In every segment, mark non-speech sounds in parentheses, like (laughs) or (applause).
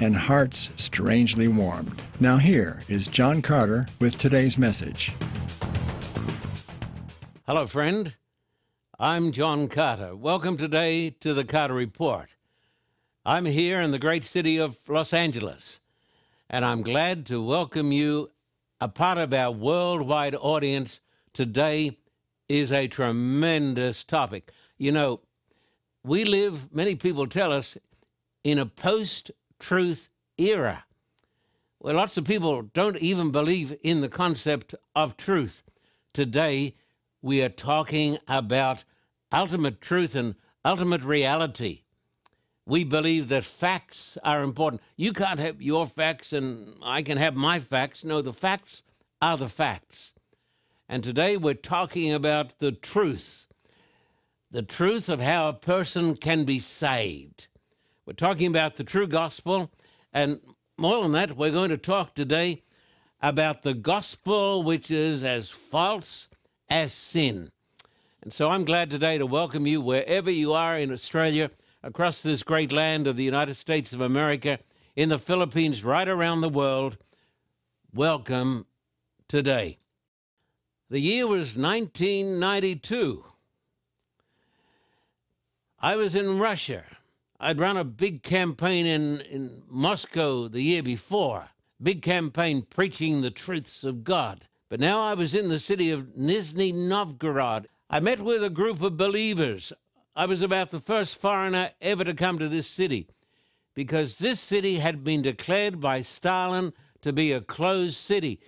and hearts strangely warmed. Now, here is John Carter with today's message. Hello, friend. I'm John Carter. Welcome today to the Carter Report. I'm here in the great city of Los Angeles, and I'm glad to welcome you, a part of our worldwide audience, today is a tremendous topic. You know, we live, many people tell us, in a post truth era where lots of people don't even believe in the concept of truth. Today, we are talking about ultimate truth and ultimate reality. We believe that facts are important. You can't have your facts and I can have my facts. No, the facts are the facts. And today we're talking about the truth the truth of how a person can be saved. We're talking about the true gospel, and more than that, we're going to talk today about the gospel which is as false as sin. And so I'm glad today to welcome you wherever you are in Australia, across this great land of the United States of America, in the Philippines, right around the world. Welcome today. The year was 1992. I was in Russia. I'd run a big campaign in, in Moscow the year before, big campaign preaching the truths of God. But now I was in the city of Nizhny Novgorod. I met with a group of believers. I was about the first foreigner ever to come to this city because this city had been declared by Stalin to be a closed city.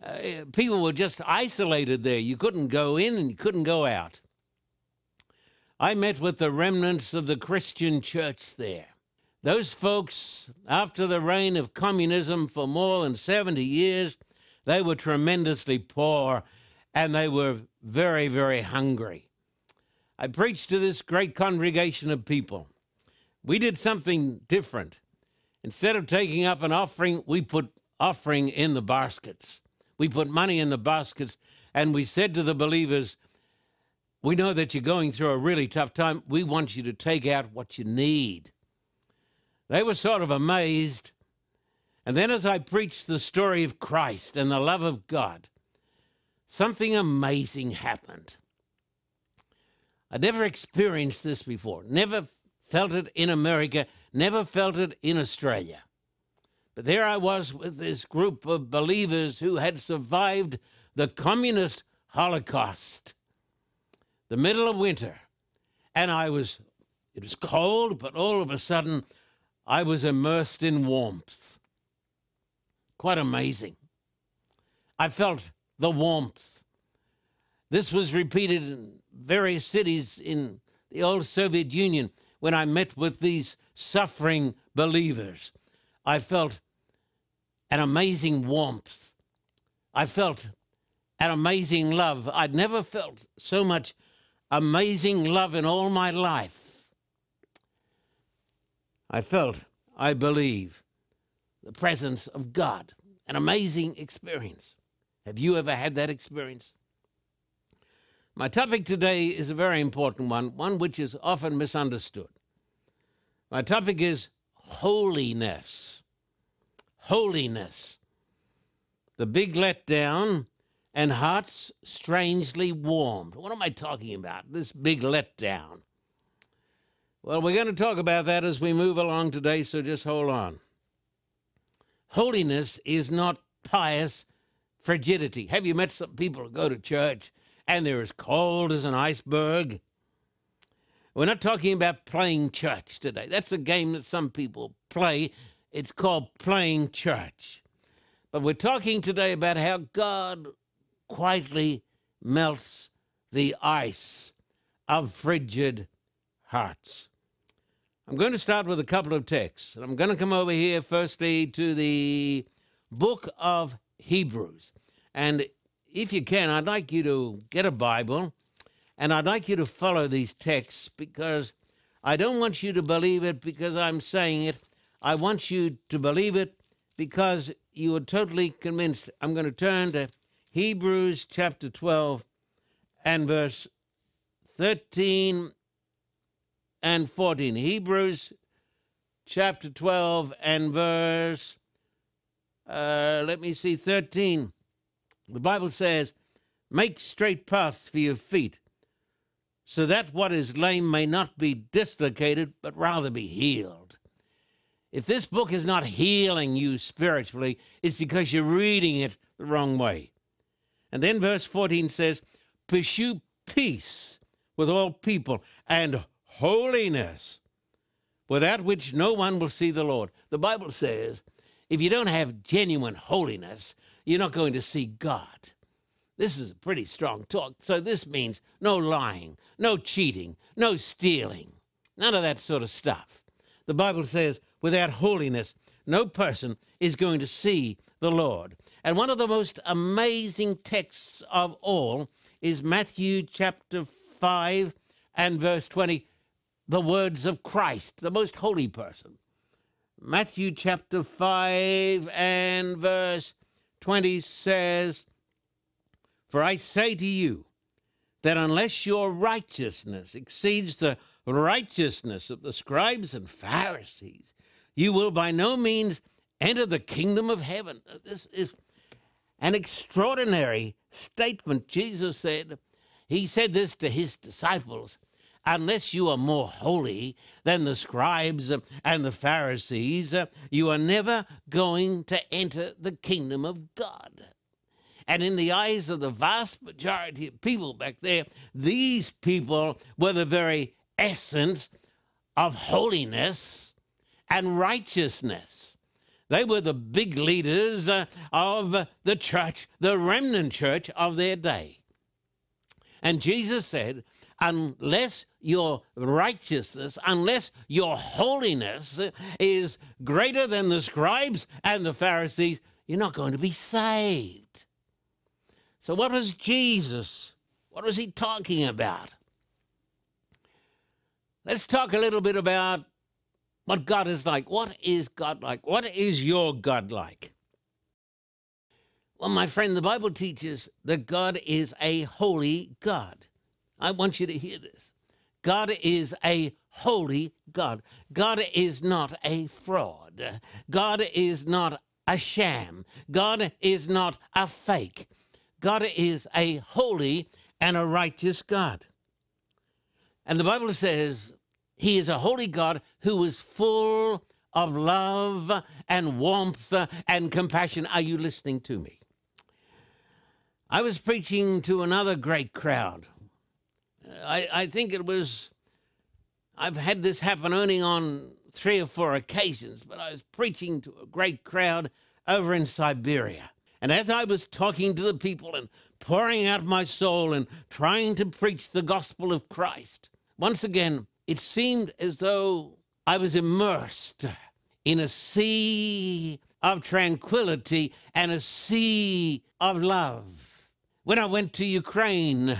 Uh, people were just isolated there. You couldn't go in and you couldn't go out. I met with the remnants of the Christian church there. Those folks, after the reign of communism for more than 70 years, they were tremendously poor and they were very, very hungry. I preached to this great congregation of people. We did something different. Instead of taking up an offering, we put offering in the baskets. We put money in the baskets, and we said to the believers, We know that you're going through a really tough time. We want you to take out what you need. They were sort of amazed. And then, as I preached the story of Christ and the love of God, something amazing happened. I'd never experienced this before, never felt it in America, never felt it in Australia. But there I was with this group of believers who had survived the communist Holocaust, the middle of winter. And I was, it was cold, but all of a sudden I was immersed in warmth. Quite amazing. I felt the warmth. This was repeated in various cities in the old Soviet Union when I met with these suffering believers. I felt an amazing warmth. I felt an amazing love. I'd never felt so much amazing love in all my life. I felt, I believe, the presence of God, an amazing experience. Have you ever had that experience? My topic today is a very important one, one which is often misunderstood. My topic is holiness holiness. The big letdown and hearts strangely warmed. What am I talking about? This big letdown. Well, we're going to talk about that as we move along today, so just hold on. Holiness is not pious frigidity. Have you met some people who go to church and they're as cold as an iceberg? We're not talking about playing church today. That's a game that some people play it's called playing church. But we're talking today about how God quietly melts the ice of frigid hearts. I'm going to start with a couple of texts. I'm going to come over here firstly to the book of Hebrews. And if you can, I'd like you to get a Bible and I'd like you to follow these texts because I don't want you to believe it because I'm saying it. I want you to believe it because you are totally convinced. I'm going to turn to Hebrews chapter 12 and verse 13 and 14. Hebrews chapter 12 and verse, uh, let me see, 13. The Bible says, Make straight paths for your feet, so that what is lame may not be dislocated, but rather be healed. If this book is not healing you spiritually, it's because you're reading it the wrong way. And then verse 14 says, Pursue peace with all people and holiness, without which no one will see the Lord. The Bible says, if you don't have genuine holiness, you're not going to see God. This is a pretty strong talk. So this means no lying, no cheating, no stealing, none of that sort of stuff. The Bible says, without holiness, no person is going to see the Lord. And one of the most amazing texts of all is Matthew chapter 5 and verse 20, the words of Christ, the most holy person. Matthew chapter 5 and verse 20 says, For I say to you that unless your righteousness exceeds the righteousness of the scribes and Pharisees, you will by no means enter the kingdom of heaven. This is an extraordinary statement. Jesus said, He said this to His disciples unless you are more holy than the scribes and the Pharisees, you are never going to enter the kingdom of God. And in the eyes of the vast majority of people back there, these people were the very essence of holiness and righteousness. They were the big leaders uh, of the church, the remnant church of their day. And Jesus said, unless your righteousness, unless your holiness is greater than the scribes and the Pharisees, you're not going to be saved. So, what was Jesus? What was he talking about? Let's talk a little bit about what God is like. What is God like? What is your God like? Well, my friend, the Bible teaches that God is a holy God. I want you to hear this. God is a holy God. God is not a fraud. God is not a sham. God is not a fake. God is a holy and a righteous God. And the Bible says he is a holy God who is full of love and warmth and compassion. Are you listening to me? I was preaching to another great crowd I, I think it was, I've had this happen only on three or four occasions, but I was preaching to a great crowd over in Siberia. And as I was talking to the people and pouring out my soul and trying to preach the gospel of Christ, once again, it seemed as though I was immersed in a sea of tranquility and a sea of love. When I went to Ukraine,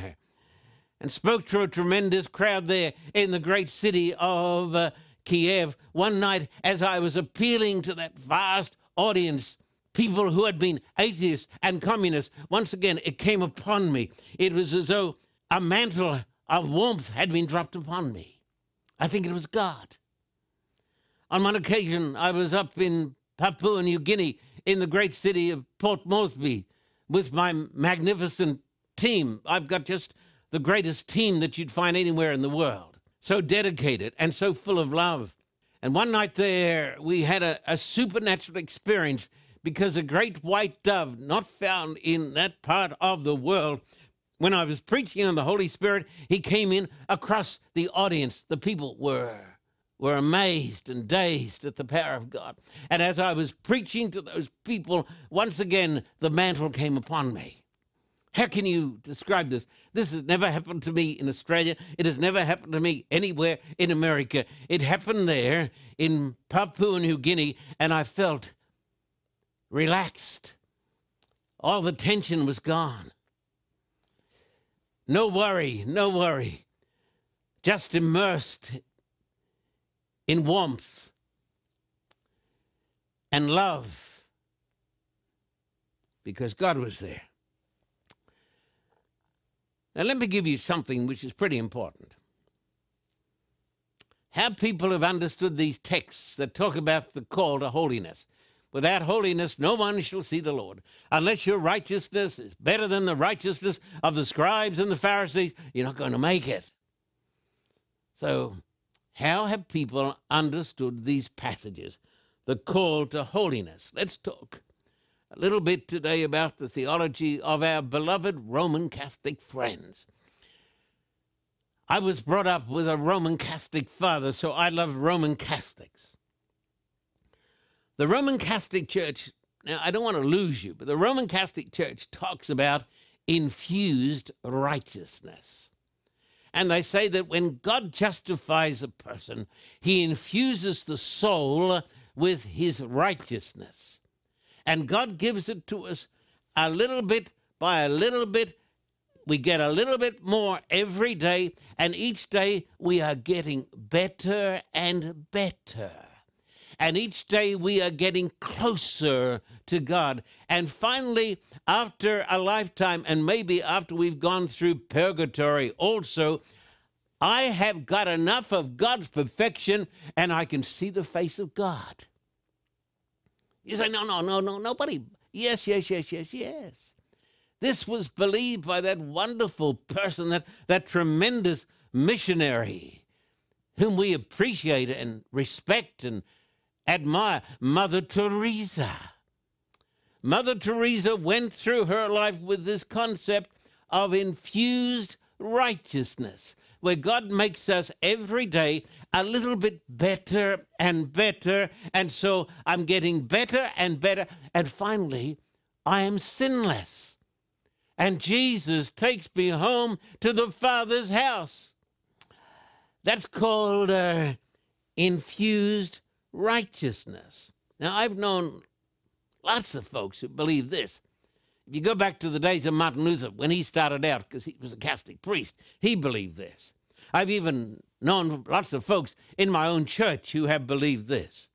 and spoke to a tremendous crowd there in the great city of uh, Kiev one night as I was appealing to that vast audience. People who had been atheists and communists, once again, it came upon me. It was as though a mantle of warmth had been dropped upon me. I think it was God. On one occasion, I was up in Papua New Guinea in the great city of Port Moresby with my magnificent team. I've got just the greatest team that you'd find anywhere in the world. So dedicated and so full of love. And one night there, we had a, a supernatural experience because a great white dove, not found in that part of the world, when I was preaching on the Holy Spirit, he came in across the audience. The people were were amazed and dazed at the power of God. And as I was preaching to those people, once again the mantle came upon me. How can you describe this? This has never happened to me in Australia. It has never happened to me anywhere in America. It happened there in Papua New Guinea, and I felt relaxed. All the tension was gone. No worry, no worry. Just immersed in warmth and love because God was there. Now, let me give you something which is pretty important. How people have understood these texts that talk about the call to holiness. Without holiness, no one shall see the Lord. Unless your righteousness is better than the righteousness of the scribes and the Pharisees, you're not going to make it. So, how have people understood these passages? The call to holiness. Let's talk a little bit today about the theology of our beloved Roman Catholic friends. I was brought up with a Roman Catholic father, so I love Roman Catholics. The Roman Catholic Church, now I don't want to lose you, but the Roman Catholic Church talks about infused righteousness. And they say that when God justifies a person, he infuses the soul with his righteousness. And God gives it to us a little bit by a little bit. We get a little bit more every day, and each day we are getting better and better. And each day we are getting closer to God. And finally, after a lifetime, and maybe after we've gone through purgatory also, I have got enough of God's perfection and I can see the face of God. You say, no, no, no, no, nobody. Yes, yes, yes, yes, yes. This was believed by that wonderful person, that, that tremendous missionary, whom we appreciate and respect and admire Mother Teresa. Mother Teresa went through her life with this concept of infused righteousness, where God makes us every day a little bit better and better. And so I'm getting better and better. And finally, I am sinless. And Jesus takes me home to the Father's house. That's called uh, infused righteousness. Now, I've known lots of folks who believe this. If you go back to the days of Martin Luther, when he started out, because he was a Catholic priest, he believed this. I've even known lots of folks in my own church who have believed this.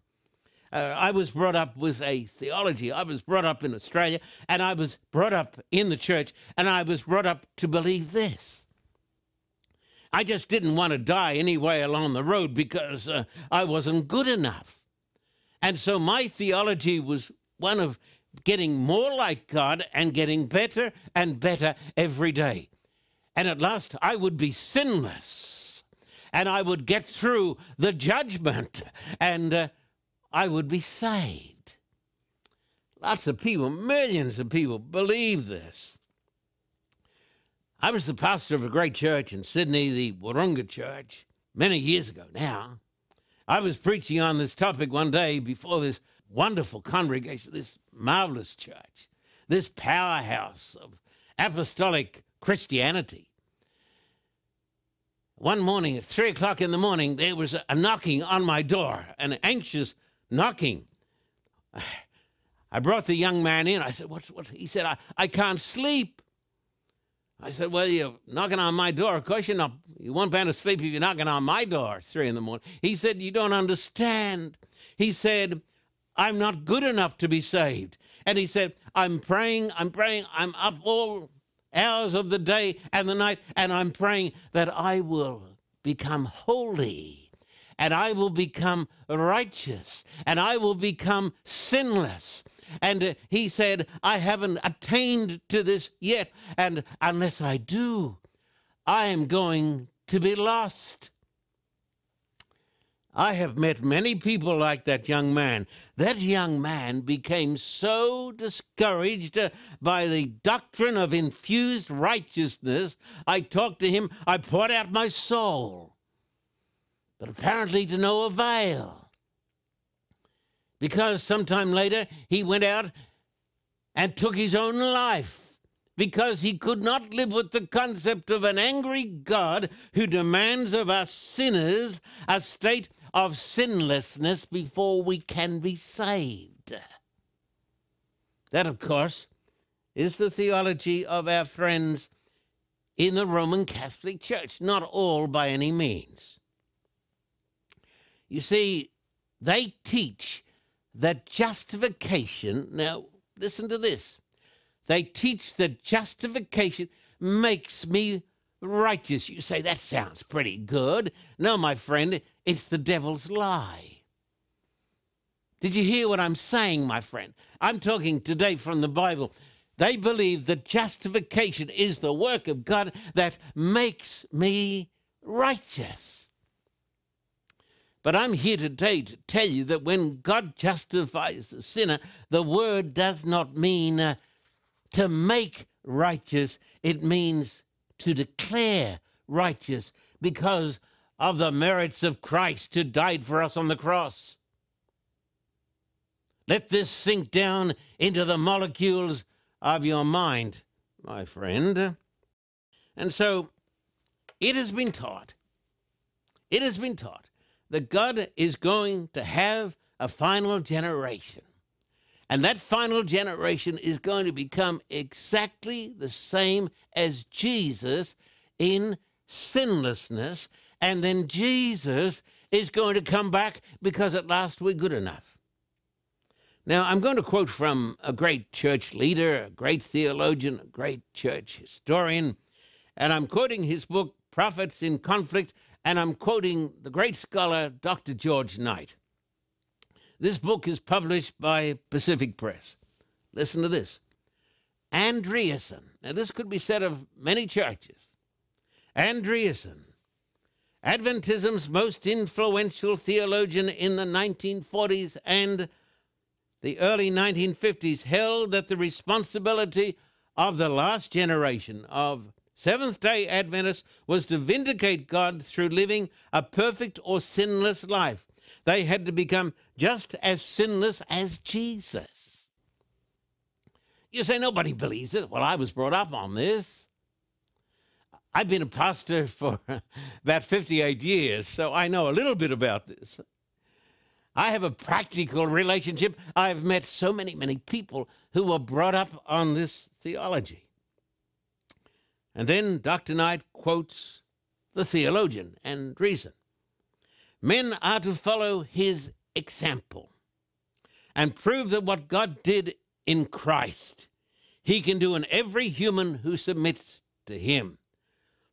Uh, I was brought up with a theology. I was brought up in Australia, and I was brought up in the church, and I was brought up to believe this. I just didn't want to die anyway along the road because uh, I wasn't good enough. And so my theology was one of getting more like God and getting better and better every day. And at last I would be sinless and I would get through the judgment and uh, I would be saved. Lots of people, millions of people believe this. I was the pastor of a great church in Sydney, the Wahroonga Church, many years ago now. I was preaching on this topic one day before this wonderful congregation, this marvelous church, this powerhouse of apostolic Christianity. One morning at three o'clock in the morning, there was a knocking on my door, an anxious knocking. (sighs) I brought the young man in. I said, What's what? He said, I, I can't sleep. I said, Well, you're knocking on my door. Of course, you're not. You won't be able to sleep if you're knocking on my door three in the morning. He said, You don't understand. He said, I'm not good enough to be saved. And he said, I'm praying, I'm praying, I'm up all hours of the day and the night, and I'm praying that I will become holy and I will become righteous and I will become sinless and he said, I haven't attained to this yet. And unless I do, I am going to be lost. I have met many people like that young man. That young man became so discouraged uh, by the doctrine of infused righteousness. I talked to him, I poured out my soul, but apparently to no avail because sometime later he went out and took his own life because he could not live with the concept of an angry God who demands of us sinners a state of sinlessness before we can be saved. That, of course, is the theology of our friends in the Roman Catholic Church, not all by any means. You see, they teach that justification, now listen to this, they teach that justification makes me righteous. You say, that sounds pretty good. No, my friend, it's the devil's lie. Did you hear what I'm saying, my friend? I'm talking today from the Bible. They believe that justification is the work of God that makes me righteous. But I'm here today to tell you that when God justifies the sinner, the word does not mean uh, to make righteous, it means to declare righteous because of the merits of Christ who died for us on the cross. Let this sink down into the molecules of your mind, my friend. And so it has been taught, it has been taught that God is going to have a final generation. And that final generation is going to become exactly the same as Jesus in sinlessness. And then Jesus is going to come back because at last we're good enough. Now, I'm going to quote from a great church leader, a great theologian, a great church historian, and I'm quoting his book, Prophets in Conflict, and I'm quoting the great scholar, Dr. George Knight. This book is published by Pacific Press. Listen to this Andreasen. Now, this could be said of many churches. Andreasen, Adventism's most influential theologian in the 1940s and the early 1950s held that the responsibility of the last generation of Seventh day Adventists was to vindicate God through living a perfect or sinless life. They had to become just as sinless as Jesus. You say nobody believes it. Well, I was brought up on this. I've been a pastor for (laughs) about 58 years, so I know a little bit about this. I have a practical relationship. I've met so many, many people who were brought up on this theology. And then Dr. Knight quotes the theologian Andreasen. Men are to follow his example and prove that what God did in Christ, he can do in every human who submits to him.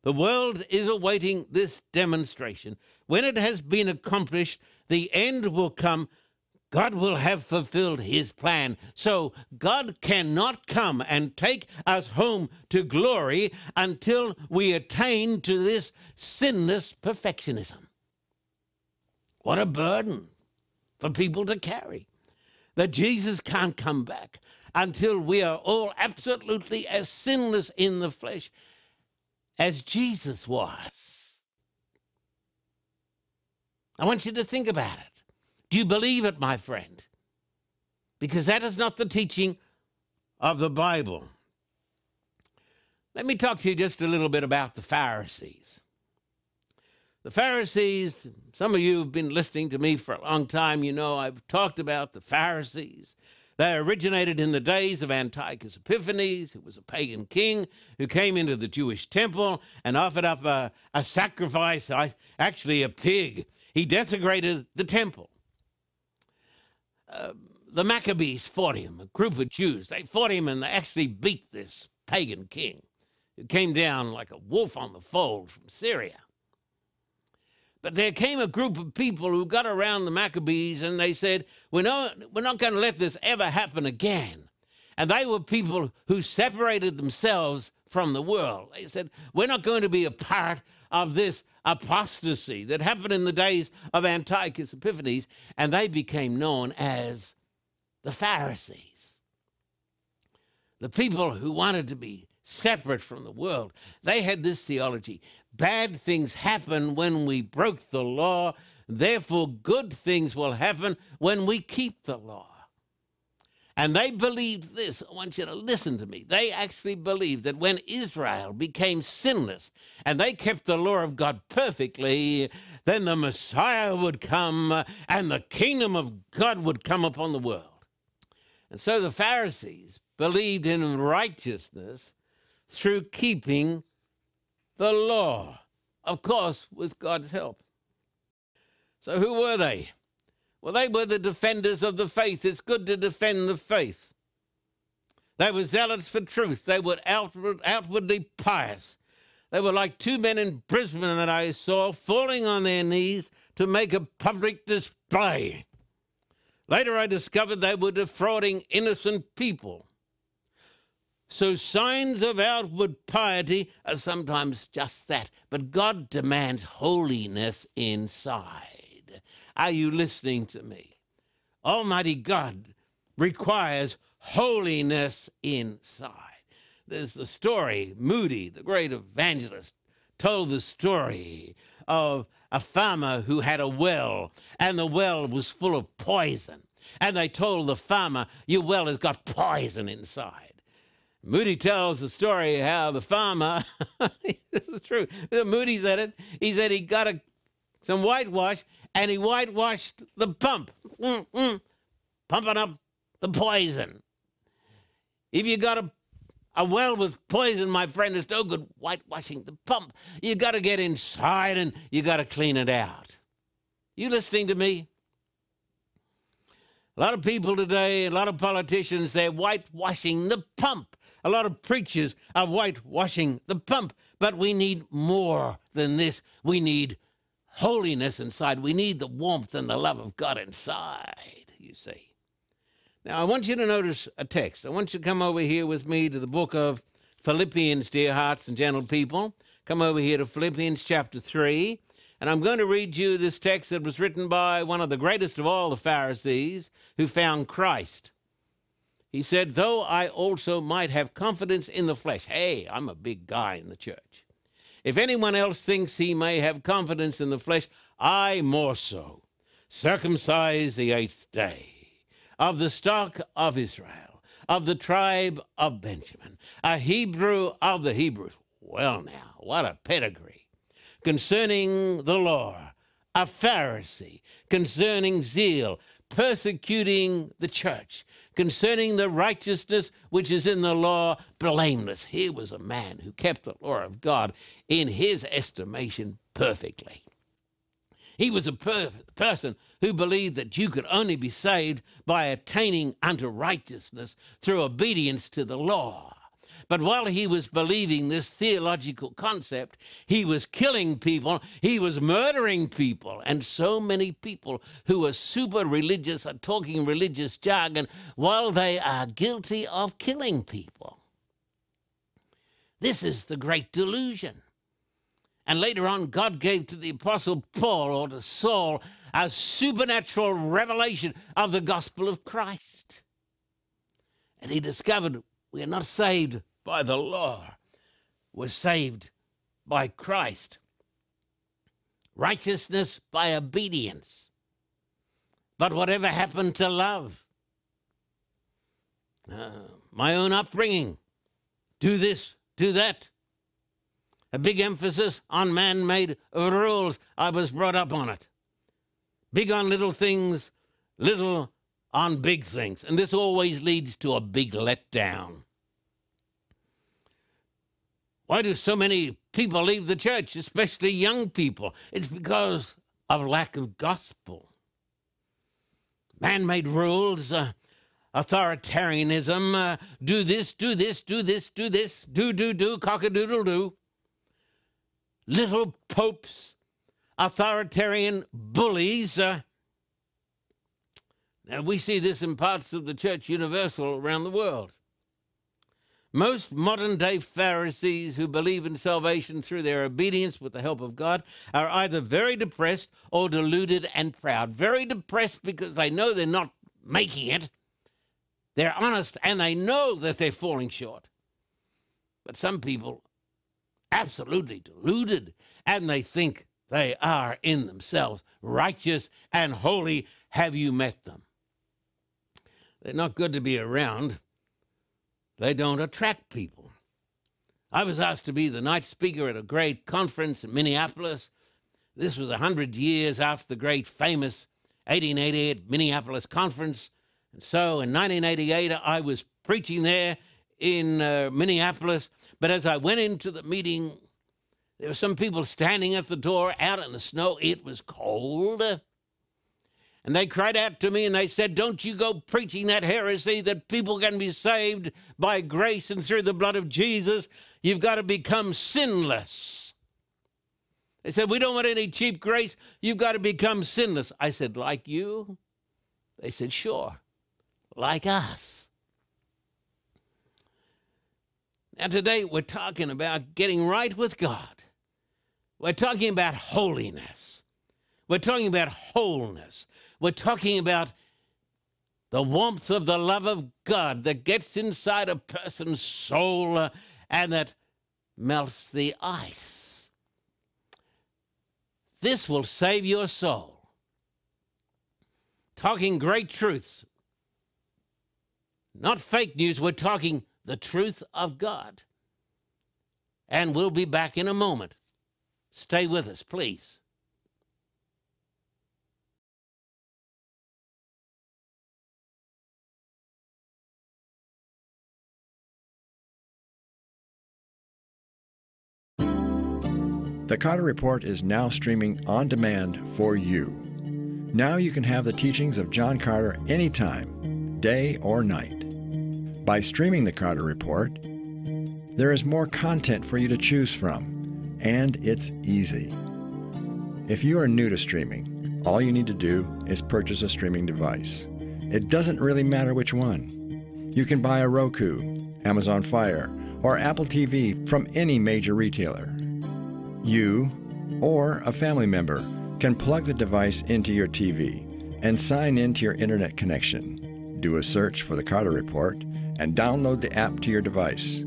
The world is awaiting this demonstration. When it has been accomplished, the end will come. God will have fulfilled his plan. So God cannot come and take us home to glory until we attain to this sinless perfectionism. What a burden for people to carry. That Jesus can't come back until we are all absolutely as sinless in the flesh as Jesus was. I want you to think about it. Do you believe it, my friend? Because that is not the teaching of the Bible. Let me talk to you just a little bit about the Pharisees. The Pharisees, some of you have been listening to me for a long time. You know, I've talked about the Pharisees. They originated in the days of Antiochus Epiphanes, who was a pagan king who came into the Jewish temple and offered up a, a sacrifice, actually a pig, he desecrated the temple. The Maccabees fought him, a group of Jews. They fought him and they actually beat this pagan king who came down like a wolf on the fold from Syria. But there came a group of people who got around the Maccabees and they said, We're not, we're not going to let this ever happen again. And they were people who separated themselves from the world. They said, We're not going to be a part of this apostasy that happened in the days of Antiochus Epiphanes, and they became known as the Pharisees. The people who wanted to be separate from the world, they had this theology bad things happen when we broke the law, therefore, good things will happen when we keep the law. And they believed this. I want you to listen to me. They actually believed that when Israel became sinless and they kept the law of God perfectly, then the Messiah would come and the kingdom of God would come upon the world. And so the Pharisees believed in righteousness through keeping the law, of course, with God's help. So who were they? Well, they were the defenders of the faith. It's good to defend the faith. They were zealots for truth. They were outward, outwardly pious. They were like two men in Brisbane that I saw falling on their knees to make a public display. Later, I discovered they were defrauding innocent people. So, signs of outward piety are sometimes just that, but God demands holiness inside. Are you listening to me? Almighty God requires holiness inside. There's the story, Moody, the great evangelist, told the story of a farmer who had a well, and the well was full of poison. And they told the farmer, Your well has got poison inside. Moody tells the story how the farmer, (laughs) this is true, Moody said it, he said he got a, some whitewash and he whitewashed the pump, mm, mm, pumping up the poison. If you got a, a well with poison, my friend, it's no good whitewashing the pump. You got to get inside and you got to clean it out. You listening to me? A lot of people today, a lot of politicians, they're whitewashing the pump. A lot of preachers are whitewashing the pump. But we need more than this. We need holiness inside. We need the warmth and the love of God inside, you see. Now, I want you to notice a text. I want you to come over here with me to the book of Philippians, dear hearts and gentle people. Come over here to Philippians chapter 3. And I'm going to read you this text that was written by one of the greatest of all the Pharisees who found Christ. He said, Though I also might have confidence in the flesh. Hey, I'm a big guy in the church. If anyone else thinks he may have confidence in the flesh, I more so. Circumcised the eighth day, of the stock of Israel, of the tribe of Benjamin, a Hebrew of the Hebrews. Well, now, what a pedigree. Concerning the law, a Pharisee, concerning zeal, persecuting the church, concerning the righteousness which is in the law, blameless. Here was a man who kept the law of God in his estimation perfectly. He was a per- person who believed that you could only be saved by attaining unto righteousness through obedience to the law. But while he was believing this theological concept, he was killing people, he was murdering people. And so many people who are super religious are talking religious jargon while they are guilty of killing people. This is the great delusion. And later on, God gave to the Apostle Paul or to Saul a supernatural revelation of the gospel of Christ. And he discovered we are not saved by the law was saved by Christ. Righteousness by obedience. But whatever happened to love? Uh, my own upbringing. Do this, do that. A big emphasis on man made rules. I was brought up on it. Big on little things, little on big things. And this always leads to a big letdown. Why do so many people leave the church, especially young people? It's because of lack of gospel. Man made rules, uh, authoritarianism, uh, do this, do this, do this, do this, do, do, do, cock a doodle do. Little popes, authoritarian bullies. Uh, now, we see this in parts of the church universal around the world. Most modern day Pharisees who believe in salvation through their obedience with the help of God are either very depressed or deluded and proud. Very depressed because they know they're not making it. They're honest and they know that they're falling short. But some people absolutely deluded and they think they are in themselves righteous and holy. Have you met them? They're not good to be around. They don't attract people. I was asked to be the night speaker at a great conference in Minneapolis. This was a hundred years after the great famous 1888 Minneapolis conference. And so in 1988, I was preaching there in uh, Minneapolis. But as I went into the meeting, there were some people standing at the door out in the snow. It was cold. And they cried out to me and they said, Don't you go preaching that heresy that people can be saved by grace and through the blood of Jesus. You've got to become sinless. They said, We don't want any cheap grace. You've got to become sinless. I said, Like you? They said, Sure, like us. Now, today we're talking about getting right with God. We're talking about holiness. We're talking about wholeness. We're talking about the warmth of the love of God that gets inside a person's soul uh, and that melts the ice. This will save your soul. Talking great truths, not fake news, we're talking the truth of God. And we'll be back in a moment. Stay with us, please. The Carter Report is now streaming on demand for you. Now you can have the teachings of John Carter anytime, day or night. By streaming the Carter Report, there is more content for you to choose from, and it's easy. If you are new to streaming, all you need to do is purchase a streaming device. It doesn't really matter which one. You can buy a Roku, Amazon Fire, or Apple TV from any major retailer. You or a family member can plug the device into your TV and sign into your internet connection. Do a search for the Carter Report and download the app to your device.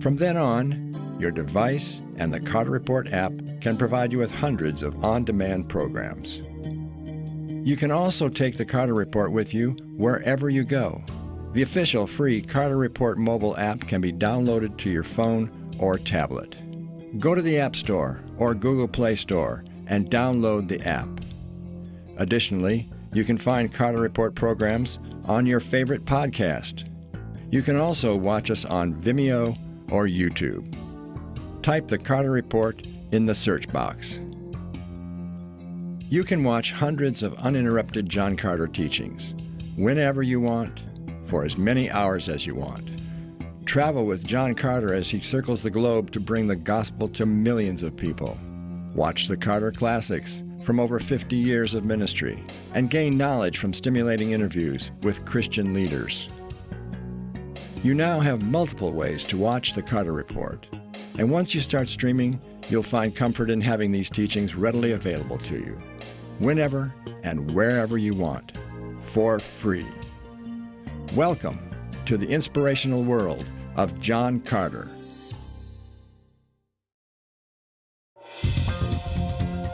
From then on, your device and the Carter Report app can provide you with hundreds of on demand programs. You can also take the Carter Report with you wherever you go. The official free Carter Report mobile app can be downloaded to your phone or tablet. Go to the App Store or Google Play Store and download the app. Additionally, you can find Carter Report programs on your favorite podcast. You can also watch us on Vimeo or YouTube. Type the Carter Report in the search box. You can watch hundreds of uninterrupted John Carter teachings whenever you want, for as many hours as you want. Travel with John Carter as he circles the globe to bring the gospel to millions of people. Watch the Carter Classics from over 50 years of ministry and gain knowledge from stimulating interviews with Christian leaders. You now have multiple ways to watch the Carter Report. And once you start streaming, you'll find comfort in having these teachings readily available to you, whenever and wherever you want, for free. Welcome to the inspirational world of John Carter.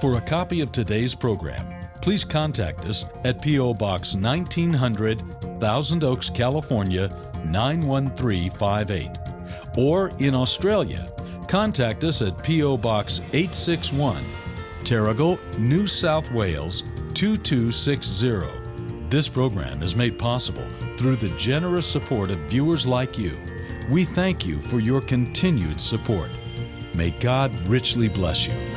For a copy of today's program, please contact us at P.O. Box 1900, Thousand Oaks, California 91358. Or in Australia, contact us at P.O. Box 861, Terrigal, New South Wales 2260. This program is made possible through the generous support of viewers like you. We thank you for your continued support. May God richly bless you.